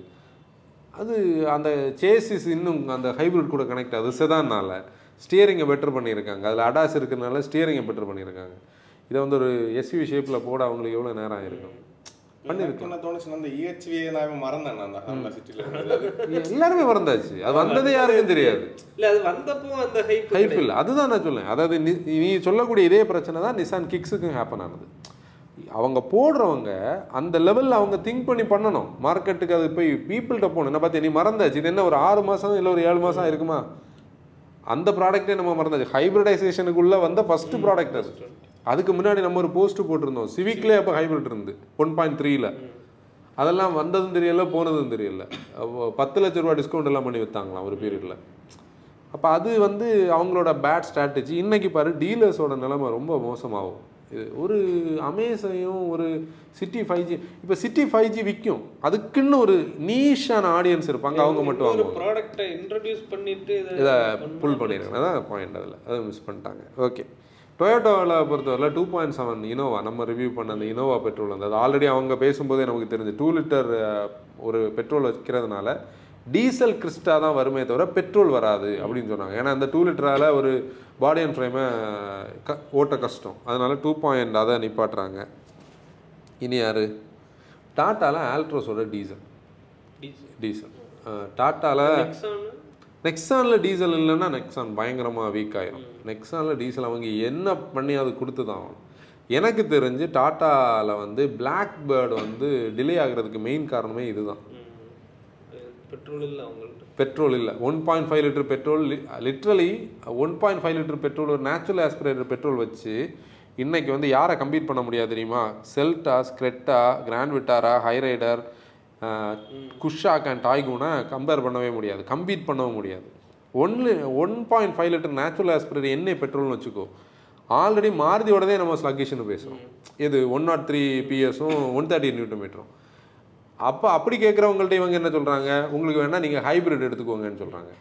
அது அந்த சேசிஸ் இன்னும் அந்த ஹைப்ரிட் கூட கனெக்ட் ஆகுது. செதான்னால ஸ்டியரிங்கை பெட்டர் பண்ணியிருக்காங்க. அதில் அடாஸ் இருக்கிறதுனால ஸ்டியரிங்கை பெட்டர் பண்ணியிருக்காங்க. இதை வந்து ஒரு எஸ்யூவி ஷேப்பில் போட அவங்களுக்கு எவ்வளோ நேரம் ஆயிருக்கும்? இருந்தது. எல்லாருமே மறந்தாச்சு. அது வந்ததே யாருக்கும் தெரியாது. இல்ல அது வந்தப்போ அந்த ஹைப் இல்லை. அதுதான் நான் சொல்லேன் அதாவது நீ சொல்லக்கூடிய இதே பிரச்சனை தான் நிசான் கிக்ஸுக்கும் ஹேப்பன் ஆனது. அவங்க போடுறவங்க அந்த லெவலில் அவங்க திங்க் பண்ணி பண்ணணும். மார்க்கெட்டுக்கு அது போய் பீப்புள்கிட்ட போகணும். என்ன பார்த்து நீ மறந்தாச்சு. இது என்ன ஒரு ஆறு மாதம் இல்லை ஒரு ஏழு மாதம் இருக்குமா அந்த ப்ராடக்ட்டே நம்ம மறந்தாச்சு. ஹைப்ரிடைசேஷனுக்குள்ளே வந்த ஃபர்ஸ்ட் ப்ராடக்ட் அது. அதுக்கு முன்னாடி நம்ம ஒரு போஸ்ட் போட்டிருந்தோம். சிவிக்லேயே அப்போ ஹைப்ரிட் இருந்து ஒன் பாயிண்ட் த்ரீல அதெல்லாம் வந்ததும் தெரியல போனதும் தெரியல. பத்து லட்ச ரூபா டிஸ்கவுண்ட் எல்லாம் பண்ணி வித்தாங்களாம் ஒரு பீரியடில் அப்போ அது வந்து அவங்களோட பேட் ஸ்ட்ராட்டஜி இன்னைக்கு பாரு டீலர்ஸோட நிலைமை ரொம்ப மோசமாகும். இது ஒரு அமேசையும் ஒரு சிட்டி ஃபைவ் ஜி இப்போ சிட்டி ஃபைவ் ஜி விற்கும் அதுக்குன்னு ஒரு நீஷான ஆடியன்ஸ் இருப்பாங்க அவங்க மட்டும் ஒரு வாங்குவாங்க ப்ராடக்ட்டை இன்ட்ரடியூஸ் பண்ணிட்டு இதை புல் பண்ணியிருக்காங்க அதான் பாயிண்ட் அதில். அதை மிஸ் பண்ணிட்டாங்க. ஓகே டொயோட்டோவில் பொறுத்தவரை டூ பாயிண்ட் செவன் இனோவா நம்ம ரிவ்யூ பண்ண அந்த இனோவா பெட்ரோல் அது ஆல்ரெடி அவங்க பேசும்போதே நமக்கு தெரிஞ்சு டூ லிட்டர் ஒரு பெட்ரோல் வைக்கிறதுனால டீசல் கிறிஸ்டா தான் வருமே தவிர பெட்ரோல் வராது அப்படின்னு சொன்னாங்க. ஏன்னா அந்த டூ லிட்டரால் ஒரு பாடி அண்ட் ஃப்ரேமை க ஓட்ட கஷ்டம். அதனால டூ பாயிண்ட் அதை நிப்பாட்டுறாங்க. இனி யார்? டாட்டாவில் ஆல்ட்ரோஸோட டீசல் டீசல் டாட்டாவில் நெக்ஸான் நெக்ஸானில் டீசல் இல்லைன்னா நெக்ஸான் பயங்கரமாக வீக் ஆயிரும். நெக்ஸானில் டீசல் அவங்க என்ன பண்ணி அது கொடுத்து தான் ஆகணும். எனக்கு தெரிஞ்சு டாட்டாவில் வந்து பிளாக் பேர்டு வந்து டிலே ஆகுறதுக்கு மெயின் காரணமே இதுதான். பெட்ரோல் இல்லை அவங்கள்ட்ட பெட்ரோல் இல்லை. One point five litre petrol literally one point five litre petrol ஒரு நேச்சுரல் ஆஸ்பிரேட்டர் பெட்ரோல் வச்சு இன்னைக்கு வந்து யாரை கம்பீட் பண்ண முடியாது தெரியுமா? Seltos Creta Grand Vitara Hyryder Kushaq and டாய்கூனை compare பண்ணவே முடியாது. கம்பீட் பண்ணவும் முடியாது. Only one point five litre natural aspirator என்ன பெட்ரோல்னு வச்சுக்கோ. ஆல்ரெடி மாருதியோடதே நம்ம ஸ்லக்கிஷ்னு பேசுகிறோம் இது ஒன் நாட் த்ரீ பிஎஸும் ஒன் தேர்ட்டி நியூட்டன் மீட்டரும் அப்போ அப்படி கேட்குறவங்கள்ட்ட இவங்க என்ன சொல்கிறாங்க உங்களுக்கு வேணால் நீங்கள் ஹைப்ரிட் எடுத்துக்கோங்கன்னு சொல்கிறாங்க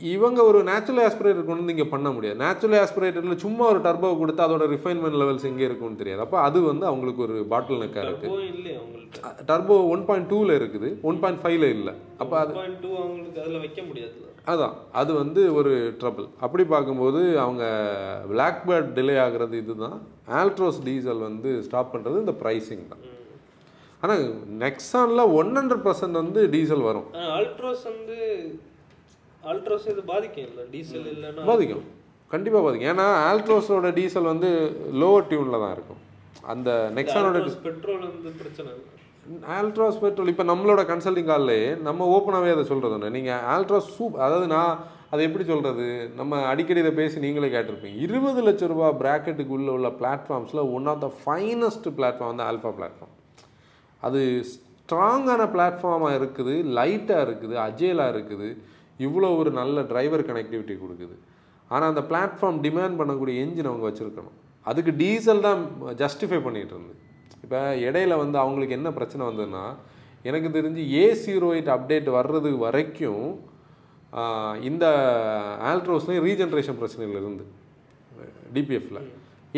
இவங்க ஒரு நேச்சுரல் ஆஸ்பிரேட்டர் கொண்டு வந்து இங்கே பண்ண முடியாது. நேச்சுரல் ஆஸ்பிரேட்டரில் சும்மா ஒரு டர்போ கொடுத்து அதோட ரிஃபைன்மெண்ட் லெவல்ஸ் எங்கே இருக்கும்னு தெரியாது. அப்போ அது வந்து அவங்களுக்கு ஒரு பாட்டில் நெக்காக இருக்குது டர்போ ஒன் பாயிண்ட் டூவில் இருக்குது. ஒன் பாயிண்ட் ஃபைவ்ல இல்லை. அப்போ அது பாயிண்ட் டூ அவங்களுக்கு அதில் வைக்க முடியாதுல்ல அதான். அது வந்து ஒரு ட்ரபிள் அப்படி பார்க்கும்போது அவங்க பிளாக் பேர்ட் டிலே ஆகுறது இதுதான். ஆல்ட்ரோஸ் டீசல் வந்து ஸ்டாப் பண்ணுறது இந்த ப்ரைஸிங் தான். ஆனால் நெக்ஸானில் ஒன் ஹண்ட்ரட் பர்சன்ட் வந்து டீசல் வரும். அல்ட்ரோஸ் வந்து அல்ட்ரோஸ் இது பாதிக்கும் இல்லை டீசல் இல்லைன்னா? பாதிக்கும். கண்டிப்பாக பாதிக்கும். ஏன்னா ஆல்ட்ரோஸோட டீசல் வந்து லோவர் டியூனில் தான் இருக்கும். அந்த நெக்ஸானோட பெட்ரோல் வந்து பிரச்சனை ஆல்ட்ராஸ் பெட்ரோல் இப்போ நம்மளோட கன்சல்டிங் கால்லே நம்ம ஓப்பனாகவே அதை சொல்கிறது ஒன்று நீங்கள் ஆல்ட்ராஸ் சூப் அதாவது நான் அதை எப்படி சொல்கிறது நம்ம அடிக்கடி இதை பேசி நீங்களே கேட்டிருப்பீங்க. இருபது லட்ச ரூபா ப்ராக்கெட்டுக்குள்ளே உள்ள பிளாட்ஃபார்ம்ஸில் one of the finest platform வந்து ஆல்ஃபா பிளாட்ஃபார்ம் அது ஸ்ட்ராங்கான பிளாட்ஃபார்மாக இருக்குது லைட்டாக இருக்குது அஜேலாக இருக்குது. இவ்வளோ ஒரு நல்ல டிரைவர் கனெக்டிவிட்டி கொடுக்குது. ஆனால் அந்த பிளாட்ஃபார்ம் டிமாண்ட் பண்ணக்கூடிய என்ஜின் அவங்க வச்சுருக்கணும். அதுக்கு டீசல் தான் ஜஸ்டிஃபை பண்ணிகிட்டு இருந்து இப்போ இடையில வந்து அவங்களுக்கு என்ன பிரச்சனை வந்ததுன்னா எனக்கு தெரிஞ்சு ஏ ஜீரோ எயிட் அப்டேட் வர்றது வரைக்கும் இந்த ஆல்ட்ரோஸ்லேயும் ரீஜென்ரேஷன் பிரச்சனைகள் இருந்து டிபிஎஃப்பில்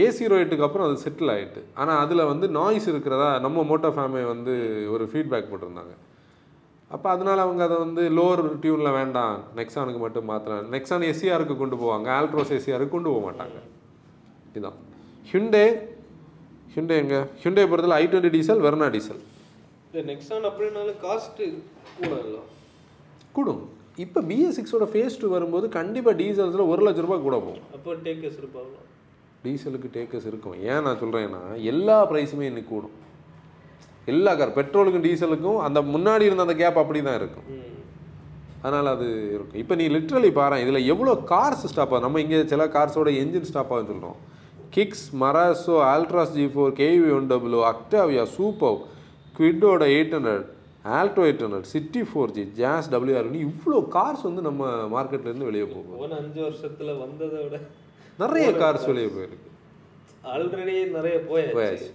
ஏ ஜீரோ எயிட்டுக்கு அப்புறம் அது செட்டில் ஆயிட்டு. ஆனால் அதில் வந்து நாய்ஸ் இருக்கிறதா நம்ம மோட்டோ ஃபேமே வந்து ஒரு ஃபீட்பேக் போட்டிருந்தாங்க. அப்போ அதனால அவங்க அதை வந்து லோவர் டியூனில் வேண்டாம் நெக்ஸானுக்கு மட்டும் மாற்றலாம் நெக்ஸான் எஸ்சிஆருக்கு கொண்டு போவாங்க. ஆல்ட்ரோஸ் எஸ்சிஆருக்கு கொண்டு போக மாட்டாங்க. இதுதான். ஹிண்டே ஹிண்டே எங்க? Hyundai பொறுத்தல i twenty diesel Verna diesel இந்த நெக்ஸான் அப்படின்னாலும் காஸ்ட்டு கூட இல்லை கூடும். இப்போ பிஎஸ் சிக்ஸோட ஃபேஸ் டூ வரும்போது கண்டிப்பாக டீசல்ஸில் ஒரு லட்ச ரூபாய் கூட போகும். அப்போ டேக்கர்ஸ் இருப்பாங்க டீசலுக்கு டேக்கர்ஸ் இருக்கும். ஏன் நான் சொல்கிறேன்னா எல்லா ப்ரைஸுமே இன்னைக்கு கூடும். எல்லா கார் பெட்ரோலுக்கும் டீசலுக்கும் அந்த முன்னாடி இருந்த அந்த கேப் அப்படி தான் இருக்கும் அதனால் அது இருக்கும். இப்போ நீ லிட்ரலி பாரு இதில் எவ்வளோ கார்ஸ் ஸ்டாப் ஆகும் நம்ம இங்கே சில கார்ஸோட என்ஜின் ஸ்டாப் ஆகுன்னு சொல்கிறோம் Kicks Marazzo Altroz G four KV one W Octavia super குவிட்டோட eight hundred Alto eight hundred City four G Jazz டபிள்யூஆர்னு இவ்வளோ கார்ஸ் வந்து நம்ம மார்க்கெட்லேருந்து வெளியே போகும் அஞ்சு வருஷத்துல வந்ததை விட நிறைய கார்ஸ் வெளியே போயிருக்கு. ஆல்ரெடி நிறைய போயாச்சு.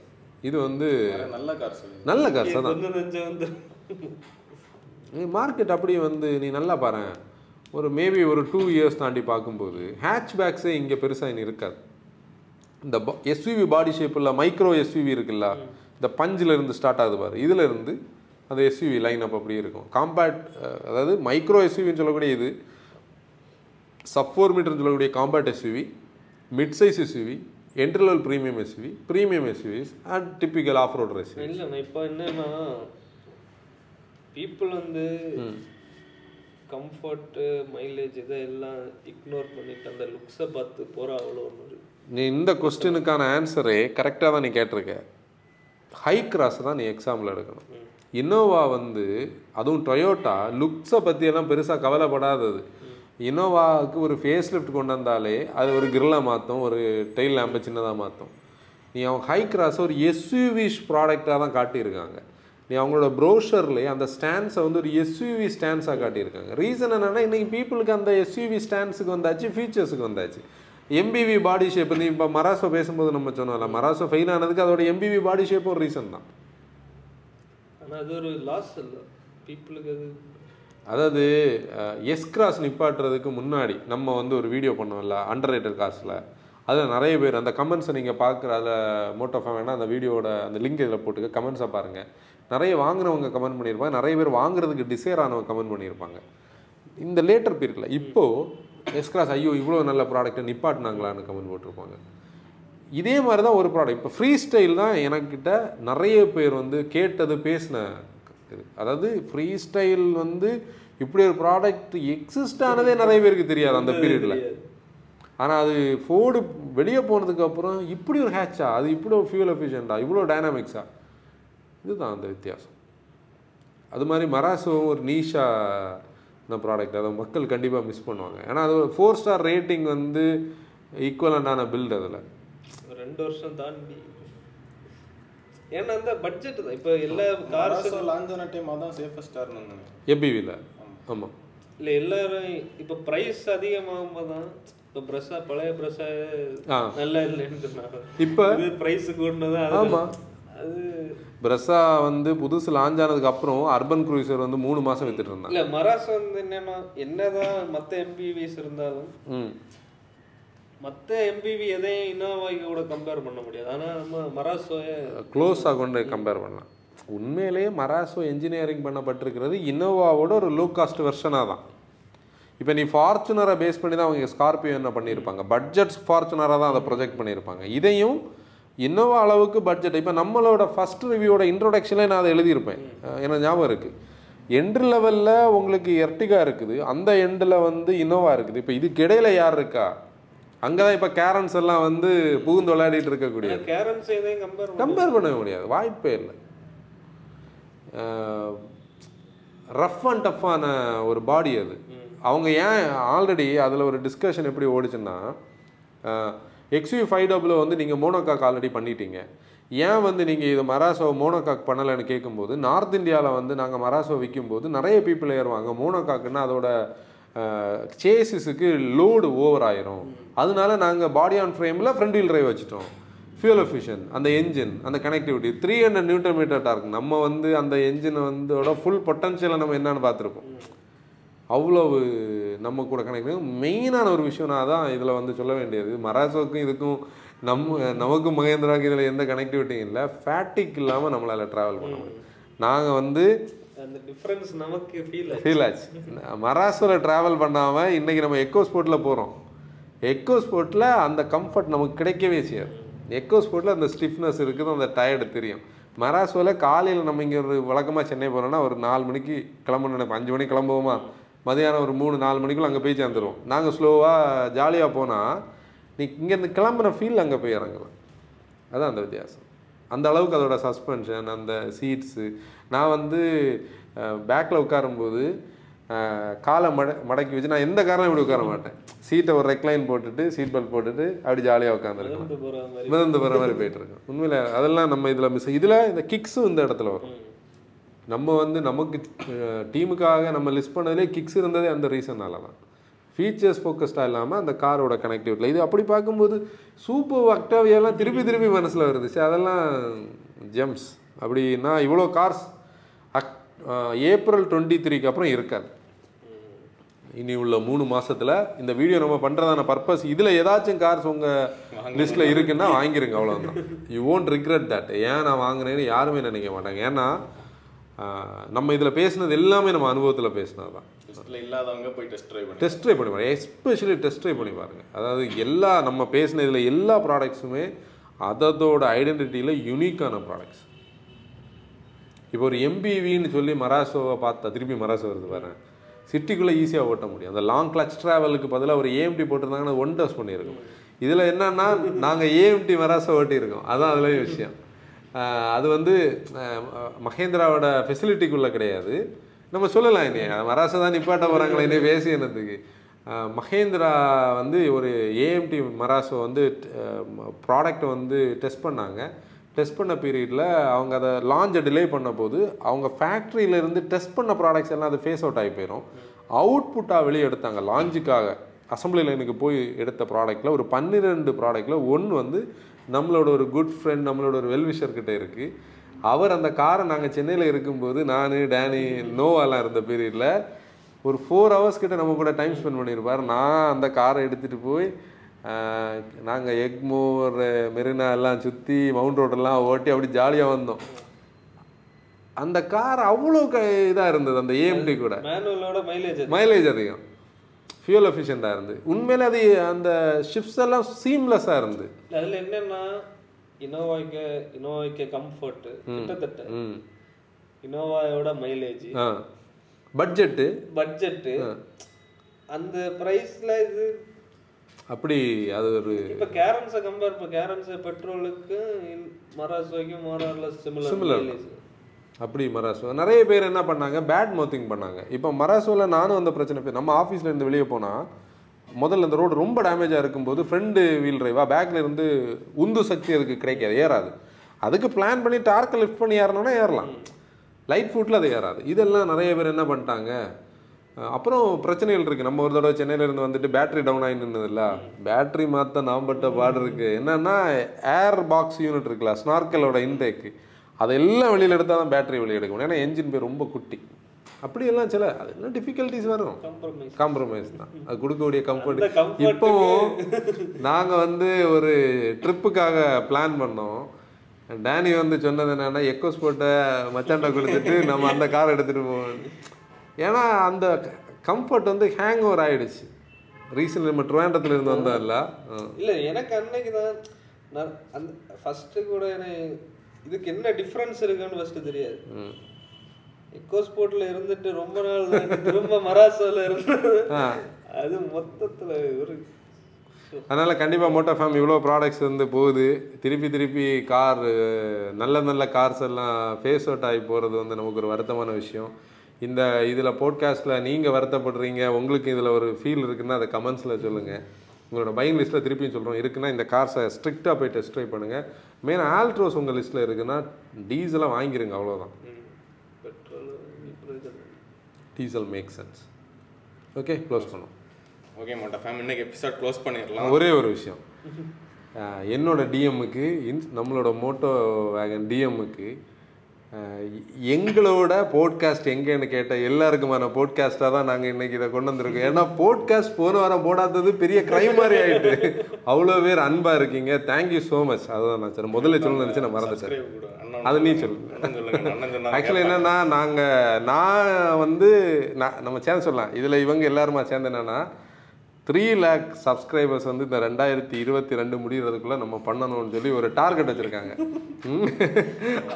இது வந்து நல்ல கார் சொல்லி நல்ல கார்ஸ் தான் மார்க்கெட் அப்படியே வந்து நீ நல்லா பாரு. ஒரு மேபி ஒரு டூ இயர்ஸ் தாண்டி பார்க்கும்போது ஹேட்ச்பேக்ஸே இங்கே பெருசாக இனி இருக்காது. இந்த எஸ்யூவி பாடி ஷேப்பில் மைக்ரோ எஸ்யூவி இருக்குல்ல இந்த பஞ்சில் இருந்து ஸ்டார்ட் ஆகுது பாரு. இதுல இருந்து அந்த எஸ்யூவி லைன் அப் அப்படியே இருக்கும். காம்பேக்ட் அதாவது மைக்ரோ எஸ்யூவின்னு சொல்லக்கூடிய இது சப் ஃபோர் மீட்டர்னு சொல்லக்கூடிய compact SUV mid size SUV entry level premium SUV premium SUVs and typical off road SUV இல்லைண்ணா இப்போ என்னன்னா பீப்புள் வந்து கம்ஃபர்ட்டு மைலேஜ் இதெல்லாம் இக்னோர் பண்ணிட்டு அந்த லுக்ஸை பார்த்து போகிற அவ்வளோ ஒன்று நீ இந்த கொஸ்டினுக்கான ஆன்சரே கரெக்டாக தான் நீ கேட்டிருக்க. ஹை கிராஸ் தான் நீ எக்ஸாம்பிள் எடுக்கணும். இன்னோவா வந்து அதுவும் டொயோட்டா லுக்ஸை பற்றியெல்லாம் பெருசாக கவலைப்படாதது. இனோவாவுக்கு ஒரு ஃபேஸ் லிஃப்ட் கொண்டு வந்தாலே அது ஒரு கிரில்லாக மாற்றும் ஒரு டெயில் லேம்பை சின்னதாக மாற்றும் நீ அவங்க ஹை கிராஸ் ஒரு எஸ்யூவிஷ் ப்ராடக்டாக தான் காட்டியிருக்காங்க. நீ அவங்களோட ப்ரோஷர்லேயே அந்த ஸ்டாண்ட்ஸை வந்து ஒரு எஸ்யூவி ஸ்டாண்ட்ஸாக காட்டியிருக்காங்க. ரீசன் என்னென்னா இன்றைக்கி பீப்புளுக்கு அந்த எஸ்யூவி ஸ்டாண்ட்ஸுக்கு வந்தாச்சு ஃபீச்சர்ஸுக்கு வந்தாச்சு. எம்பிவி பாடி ஷேப் நீ இப்போ மராசோ பேசும்போது நம்ம சொன்னோம்ல மராசோ ஃபெயில் ஆனதுக்கு அதோட எம்பிவி பாடி ஷேப் ஒரு ரீசன் தான். ஆனால் அது ஒரு லாஸ் இல்லை. பீப்புளுக்கு அது அதாவது எஸ் கிராஸ் நிப்பாட்டுறதுக்கு முன்னாடி நம்ம வந்து ஒரு வீடியோ பண்ணோம்ல அண்டர் ரைட்டர் காசில் அதில் நிறைய பேர் அந்த கமெண்ட்ஸை நீங்கள் பார்க்குற அதில் மோட்டோ வேணால் அந்த வீடியோட அந்த லிங்க் இதில் போட்டுக்க கமெண்ட்ஸை பாருங்கள் நிறைய வாங்குறவங்க கமெண்ட் பண்ணியிருப்பாங்க நிறைய பேர் வாங்குறதுக்கு டிசைர் ஆனவங்க கமெண்ட் பண்ணியிருப்பாங்க. இந்த லேட்டர் பீரியடில் இப்போது எஸ் கிராஸ் ஐயோ இவ்வளோ நல்ல ப்ராடக்ட்டை நிப்பாட்டினாங்களான்னு கமெண்ட் போட்டிருப்பாங்க. இதே மாதிரி தான் ஒரு ப்ராடக்ட் இப்போ ஃப்ரீ ஸ்டைல் தான் எனக்கிட்ட நிறைய பேர் வந்து கேட்டது பேசின இது அதாவது ஃப்ரீ ஸ்டைல் வந்து இப்படி ஒரு ப்ராடக்ட் எக்ஸிஸ்ட் ஆனதே நிறைய பேருக்கு தெரியாது அந்த பீரியடில் ஆனால் அது ஃபோர்டு வெளியே போனதுக்கு அப்புறம் இப்படி ஒரு ஹேட்சா அது இப்படி ஒரு ஃபியூல் எஃபிஷியண்டா இவ்வளோ டைனாமிக்ஸா இதுதான் அந்த வித்தியாசம். அது மாதிரி மராசோவும் ஒரு நீஷா இந்த ப்ராடக்ட் அதை மக்கள் கண்டிப்பாக மிஸ் பண்ணுவாங்க. ஏன்னா அது ஃபோர் ஸ்டார் ரேட்டிங் வந்து ஈக்குவலண்டான பில்ட் அதில் ரெண்டு வருஷம் தாண்டி ஏன்னா அந்த பட்ஜெட் தான். இப்போ எல்லா கார்ஸ் லான்ச் ஆன டைம் அதான் சேஃபஸ்டாக நினைக்கிறேன். எம்பிவியில் ஆமாம் இல்லை எல்லாரும் இப்போ ப்ரைஸ் அதிகமாகும் போது தான் இப்போ ப்ரெஸ்ஸா பழைய ப்ரெஸ்ஸா ஆ. நல்லா இல்லைன்னு சொன்னாங்க. இப்போ? இது ப்ரைஸ் கூடனது ஆமா. அது பிரஸா வந்து புதுசு லான்ச் ஆனதுக்கு அப்புறம் அர்பன் க்ரூசர் வந்து மூணு மாதம் வித்துட்டு இருந்தாங்க. இல்ல மராஸ் வந்து என்னன்னா என்னதான் மத்த எம்பிவிஸ் இருந்தாலும் மற்ற எம்பிவி எதையும் இன்னோவாய்க்கு கூட கம்பேர் பண்ண முடியாது. ஆனால் நம்ம மராசோயை க்ளோஸாக கொண்டு கம்பேர் பண்ணலாம். உண்மையிலேயே மராசோ என்ஜினியரிங் பண்ணப்பட்டிருக்கிறது இன்னோவாவோட ஒரு லோ காஸ்ட் வெர்ஷனாக தான். இப்போ நீ ஃபார்ச்சுனரை பேஸ் பண்ணி தான் அவங்க ஸ்கார்பியோ என்ன பண்ணியிருப்பாங்க பட்ஜெட்ஸ் ஃபார்ச்சுனராக தான் அதை ப்ரொஜெக்ட் பண்ணியிருப்பாங்க இதையும் இன்னோவா அளவுக்கு பட்ஜெட் இப்போ நம்மளோட ஃபர்ஸ்ட் ரிவ்யூவோட இன்ட்ரொடக்ஷனே நான் அதை எழுதியிருப்பேன். எனக்கு ஞாபகம் இருக்குது எண்டு லெவலில் உங்களுக்கு எர்டிகா இருக்குது. அந்த எண்டில் வந்து இன்னோவா இருக்குது. இப்போ இதுக்கு இடையில யார் இருக்கா? அங்கே தான் இப்போ கேரன்ஸ் எல்லாம் வந்து புகுந்து விளையாடிட்டு இருக்கக்கூடிய கேரன்ஸ் எதையும் கம்பேர் கம்பேர் பண்ண முடியாது. வாய்ப்பே இல்லை. ரஃப் அண்ட் டஃப்பான ஒரு பாடி அது. அவங்க ஏன் ஆல்ரெடி அதில் ஒரு டிஸ்கஷன் எப்படி ஓடிச்சுன்னா எக்ஸ்யூ ஃபைவ் டபுள் வந்து நீங்கள் மோனோகாக் ஆல்ரெடி பண்ணிட்டீங்க. ஏன் வந்து நீங்கள் இது மராசோ மோனோகாக் பண்ணலைன்னு கேட்கும்போது நார்த் இந்தியாவில் வந்து நாங்கள் மராசோ விற்கும்போது நிறைய பீப்புள் ஏறுவாங்க. மோனோகாக்குன்னா அதோட சேசிஸுக்கு லோடு ஓவர் ஆயிரும். அதனால நாங்கள் பாடி ஆன் ஃப்ரேமில் ஃப்ரண்ட் வீல் டிரைவ் வச்சுட்டோம். ஃபியூல் எஃபிஷியன் அந்த என்ஜின் அந்த connectivity three hundred newton metre torque நம்ம வந்து அந்த என்ஜினை வந்து ஃபுல் பொட்டன்ஷியலை நம்ம என்னன்னு பார்த்துருப்போம். அவ்வளவு நம்ம கூட கனெக்ட் மெயினான ஒரு விஷயம் நான் தான் இதில் வந்து சொல்ல வேண்டியது. மராசோக்கும் இதுக்கும் நம்ம நமக்கும் மகேந்திராவுக்கு இதில் எந்த கனெக்டிவிட்டியும் இல்லை. ஃபேட்டிக் இல்லாமல் நம்மளால் ட்ராவல் பண்ண முடியும். நாங்கள் வந்து அந்த டிஃப்ரென்ஸ் நமக்கு ஃபீல் ஃபீல் ஆச்சு. மராசோவில் ட்ராவல் பண்ணாமல் இன்றைக்கி நம்ம எக்கோ ஸ்போர்ட்டில் போகிறோம் எக்கோ ஸ்போர்ட்டில் அந்த கம்ஃபர்ட் நமக்கு கிடைக்கவே செய்யாது. எக்கோ ஸ்போர்ட்டில் அந்த ஸ்டிஃப்னஸ் இருக்குது அந்த டயர்டு தெரியும். மராசோவில் காலையில் நம்ம இங்கே ஒரு வழக்கமாக சென்னை போகிறோன்னா ஒரு நாலு மணிக்கு கிளம்பணும் நினைப்போம். அஞ்சு மணிக்கு கிளம்புவோமா? மதியானம் ஒரு மூணு நாலு மணிக்குள்ளே அங்கே போய் சேர்ந்துருவோம். நாங்கள் ஸ்லோவாக ஜாலியாக போனால் நீ இங்கேருந்து கிளம்புன ஃபீல் அங்கே போய் இறங்கலாம். அதான் அந்த வித்தியாசம். அந்த அளவுக்கு அதோட சஸ்பென்ஷன் அந்த சீட்ஸு நான் வந்து பேக்கில் உட்காரும்போது காலை மட மடக்கி வச்சு நான் எந்த காரணம் இப்படி உட்கார மாட்டேன். சீட்டை ஒரு ரெக்லைன் போட்டுட்டு சீட் பெல்ட் போட்டுட்டு அப்படி ஜாலியாக உட்காந்துருக்கேன் மாதிரி. மிதந்து போகிற மாதிரி போயிட்டு இருக்கேன் உண்மையில அதெல்லாம் நம்ம இதில் மிஸ் இதில் இந்த கிக்ஸும் இந்த இடத்துல வரும். நம்ம வந்து நமக்கு டீமுக்காக நம்ம லிஸ்ட் பண்ணதுலே கிக்ஸ் இருந்ததே அந்த ரீசனால தான் ஃபீச்சர்ஸ் ஃபோக்கஸ்டாக இல்லாமல் அந்த காரோட கனெக்டிவிட்டியில் இது அப்படி பார்க்கும்போது சூப்பர் அக்டாவியெல்லாம் திருப்பி திருப்பி மனசில் வருது. சரி அதெல்லாம் ஜெம்ஸ் அப்படின்னா இவ்வளோ கார்ஸ் ஏப்ரல் டுவெண்ட்டி த்ரீக்கு அப்புறம் இருக்காது. இனி உள்ள மூணு மாசத்துல இந்த வீடியோ நம்ம பண்றதான பர்பஸ் இதுல ஏதாச்சும் கார்ஸ் உங்க லிஸ்ட்ல இருக்குன்னா வாங்கிருங்க அவ்வளவுதான். யூ won't regret தட் ஏன் நான் வாங்கினேன்னு யாருமே நினைக்க மாட்டாங்க. ஏன்னா நம்ம இதுல பேசுனது எல்லாமே நம்ம அனுபவத்துல பேசினது தான் லிஸ்ட்டில் இல்லாதவங்க போய் டெஸ்ட் ட்ரைவ் பண்ணி டெஸ்ட் ட்ரை பண்ணி பாருங்க. எஸ்பெஷலி டெஸ்ட் ட்ரை பண்ணி பாருங்க. அதாவது எல்லா நம்ம பேசின இதில் எல்லா ப்ராடக்ட்ஸுமே அதோட ஐடென்டிட்டியில் யூனிக்கான ப்ராடக்ட்ஸ் இப்போ ஒரு எம்பிவின்னு சொல்லி மராசோவை பார்த்தா திருப்பி மராசோ வருது வரேன் சிட்டிக்குள்ளே ஈஸியாக ஓட்ட முடியும். அந்த லாங் கிளச் ட்ராவலுக்கு பதிலாக ஒரு ஏஎம்டி போட்டிருந்தாங்கன்னா ஒன் டஸ் பண்ணியிருக்கோம். இதில் என்னன்னா நாங்கள் ஏஎம்டி மராசோ ஓட்டியிருக்கோம். அதான் அதில் விஷயம். அது வந்து மகேந்திராவோட ஃபெசிலிட்டிக்குள்ளே கிடையாது. நம்ம சொல்லலாம் என்னைய மராசோ தான் நிப்பாட்ட போகிறாங்களே இனி பேசி என்னத்துக்கு? மகேந்திரா வந்து ஒரு ஏஎம்டி மராசோ வந்து ப்ராடக்ட் வந்து டெஸ்ட் பண்ணாங்க. டெஸ்ட் பண்ண பீரியடில் அவங்க அதை லான்ச்சை டிலே பண்ண போது அவங்க ஃபேக்ட்ரியிலேருந்து டெஸ்ட் பண்ண ப்ராடக்ட்ஸ் எல்லாம் அது ஃபேஸ் அவுட் ஆகி போயிடும் அவுட்புட்டாக வெளியே எடுத்தாங்க. லான்ச்சுக்காக அசம்பிளி லைனுக்கு போய் எடுத்த ப்ராடக்ட்டில் ஒரு பன்னிரெண்டு ப்ராடக்ட்டில் ஒன்று வந்து நம்மளோட ஒரு குட் ஃப்ரெண்ட் நம்மளோட ஒரு வெல்விஷர்கிட்ட இருக்குது அவர் அந்த காரை நாங்கள் சென்னையில் இருக்கும்போது நான் டேனி நோவாலாம் இருந்த பீரியடில் ஒரு ஃபோர் ஹவர்ஸ் கிட்ட நம்ம கூட டைம் ஸ்பெண்ட் பண்ணியிருப்பார் நான் அந்த காரை எடுத்துகிட்டு போய் நாங்கள் எக்மோர் மெரினா எல்லாம் சுற்றி மவுண்ட் ரோடெல்லாம் ஓட்டி அப்படி ஜாலியாக வந்தோம். அந்த கார் அவ்வளோ க இதாக இருந்தது அந்த ஏஎம்டி கூட. மைலேஜ் மைலேஜ் அதிகம். ஃபியூல் எஃபிஷியண்ட்டாக இருந்து உண்மையிலே அது அந்த ஷிப்ஸ் எல்லாம் சீம்லெஸ்ஸாக இருந்து அதுல என்னன்னா இனோவாக்கு இனோவாக்கு கம்ஃபர்ட் கிட்டத்தட்ட இனோவாயோட மைலேஜ் பட்ஜெட்டு பட்ஜெட் அந்த பிரைஸ்ல இது அப்படி அது ஒரு இப்ப கேரன்ஸை கம்பேர் இப்போ கேரன்ஸ் பெட்ரோலுக்கு மராசோக்கும் more or less Similar. Similar mileage அப்படி மராசோ. நிறைய பேர் என்ன பண்ணாங்க? பேட் மவுத்திங் பண்ணாங்க. இப்போ மராசோவில் நானும் அந்த பிரச்சனை நம்ம ஆஃபீஸில் இருந்து வெளியே போனால் முதல்ல இந்த ரோடு ரொம்ப டேமேஜாக இருக்கும்போது ஃப்ரண்ட் வீல் டிரைவா பேக்கில் இருந்து உந்து சக்தி அதுக்கு கிடைக்காது ஏறாது. அதுக்கு பிளான் பண்ணி டார்க்கை லிஃப்ட் பண்ணி ஏறணும்னா ஏறலாம். லைட் ஃபுட்டில் அது ஏறாது. இதெல்லாம் நிறைய பேர் என்ன பண்ணிட்டாங்க? அப்புறம் பிரச்சனைகள் இருக்குது நம்ம ஒரு தடவை சென்னையில இருந்து வந்துட்டு பேட்டரி டவுன் ஆகி நின்னதில்ல? பேட்டரி மாற்ற நாம் பட்ட பாடு இருக்குது என்னன்னா ஏர் பாக்ஸ் யூனிட் இருக்குல்ல ஸ்னார்க்கலோட இன்டேக்கு அதெல்லாம் வெளியில் எடுத்தால் தான் பேட்டரி வெளியே எடுக்க முடியும். ஏன்னா என்ஜின் பேர் ரொம்ப குட்டி. அப்படியெல்லாம் சில அது இன்னும் டிஃபிகல்ட்டிஸ் வரும் காம்ப்ரமைஸ் தான். அது கொடுக்கக்கூடிய கம்ஃபர்ட் இப்போவும் நாங்கள் வந்து ஒரு ட்ரிப்புக்காக பிளான் பண்ணோம். டேனி வந்து சொன்னது என்னன்னா எக்கோ ஸ்போர்ட்டை மச்சாண்டா கொடுத்துட்டு நம்ம அந்த கார் எடுத்துகிட்டு போவோம். ஏன்னா அந்த கம்ஃபர்ட் வந்து ஹேங் ஓவர் ஆயிடுச்சு. ரீசன்ட் நம்ம ட்ரிவாண்டத்தில் இருந்து வந்தோம்ல ஆ. இல்ல எனக்கு அன்னைக்கு தான் நான் அந்த ஃபர்ஸ்ட் கூட எனக்கு இதுக்கு என்ன டிஃபரன்ஸ் இருக்குன்னு ஃபர்ஸ்ட் தெரியாது. எக்கோ ஸ்போர்ட்ல இருந்துட்டு ரொம்ப நாள் திரும்ப மராசோல இருந்தது. அது மொத்தத்துல ஒரு அதனால் கண்டிப்பாக மோட்டோ ஃபேம் இவ்வளோ ப்ராடக்ட்ஸ் வந்து போகுது. திருப்பி திருப்பி கார் நல்ல நல்ல கார்ஸ் எல்லாம் ஃபேஸ் அவுட் ஆகி போகிறது வந்து நமக்கு ஒரு வருத்தமான விஷயம். இந்த இதில் போட்காஸ்ட்டில் நீங்கள் வருத்தப்படுறீங்க உங்களுக்கு இதில் ஒரு ஃபீல் இருக்குன்னா அதை கமெண்ட்ஸில் சொல்லுங்கள் உங்களோட பையிங் லிஸ்ட்டில் திருப்பியும் சொல்கிறோம் இருக்குன்னா இந்த கார்ஸை ஸ்ட்ரிக்டாக போய் டெஸ்ட் ட்ரை பண்ணுங்கள் மெயின் ஆல்ட்ரோஸ் உங்கள் லிஸ்ட்டில் இருக்குன்னா டீசலாக வாங்கிருங்க அவ்வளோதான் petrol diesel make sense okay close பண்ணுவோம். ஓகே மோட்டா ஃபேம் இன்னைக்கு எபிசோட் க்ளோஸ் பண்ணிடலாம். ஒரே ஒரு விஷயம். என்னோட டிஎம்முக்கு நம்மளோட மோட்டோ வேகன் டிஎம்முக்கு எங்களோட போட்காஸ்ட் எங்கேன்னு கேட்ட எல்லாருக்குமான போட்காஸ்ட்டாக தான் நாங்கள் இன்னைக்கு இதை கொண்டு வந்திருக்கோம். ஏன்னா போட்காஸ்ட் போன வாரம் போடாதது பெரிய கிரைம் மாதிரி ஆயிட்டு. அவ்வளோ பேர் அன்பாக இருக்கீங்க. தேங்க்யூ ஸோ மச் அதுதான் நான் சொன்னேன் முதல்ல சொல்லணும்னு நினச்சி நான் கொடு. அண்ணன் அது நீ சொல்லு. ஆக்சுவலி என்னன்னா நாங்கள் நான் வந்து நான் நம்ம சேர்ந்து சொல்லலாம். இதில் இவங்க எல்லாருமா சேர்ந்து என்னன்னா த்ரீ லேக் சப்ஸ்கிரைபர்ஸ் வந்து இந்த ரெண்டாயிரத்தி இருபத்தி ரெண்டு முடிகிறதுக்குள்ள நம்ம பண்ணணும்னு சொல்லி ஒரு டார்கெட் வச்சுருக்காங்க.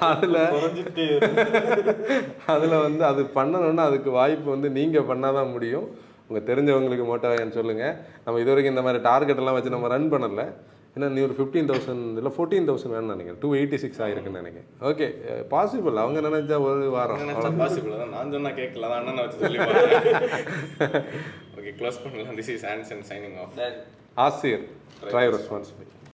அதில் அதில் வந்து அது பண்ணணும்னா அதுக்கு வாய்ப்பு வந்து நீங்கள் பண்ணாதான் முடியும். உங்கள் தெரிஞ்சவங்களுக்கு மோட்டோவேன்னு சொல்லுங்கள் நம்ம இது வரைக்கும் இந்த மாதிரி டார்கெட் எல்லாம் வச்சு நம்ம ரன் பண்ணல. ஏன்னா நீ ஒரு ஃபிஃப்டீன் தௌசண்ட் இல்லை ஃபோர்டீன் தௌசண்ட் வேணும்னு நினைக்கிறேன். டூ எயிட்டி சிக்ஸ் ஆயிருக்குன்னு நினைக்கிறேன். ஓகே பாசிபிள் அவங்க நினைச்சா ஒரு வாரம். பாசிபிள் தான். நான் சொன்னா கேட்கல அதான் அண்ணனை வச்சு சொல்லி ஓகே க்ளோஸ் பண்ணலாம். This is Anson signing off ஆசிரியர் ட்ரைவ் ரெஸ்பான்சிபிலிட்டி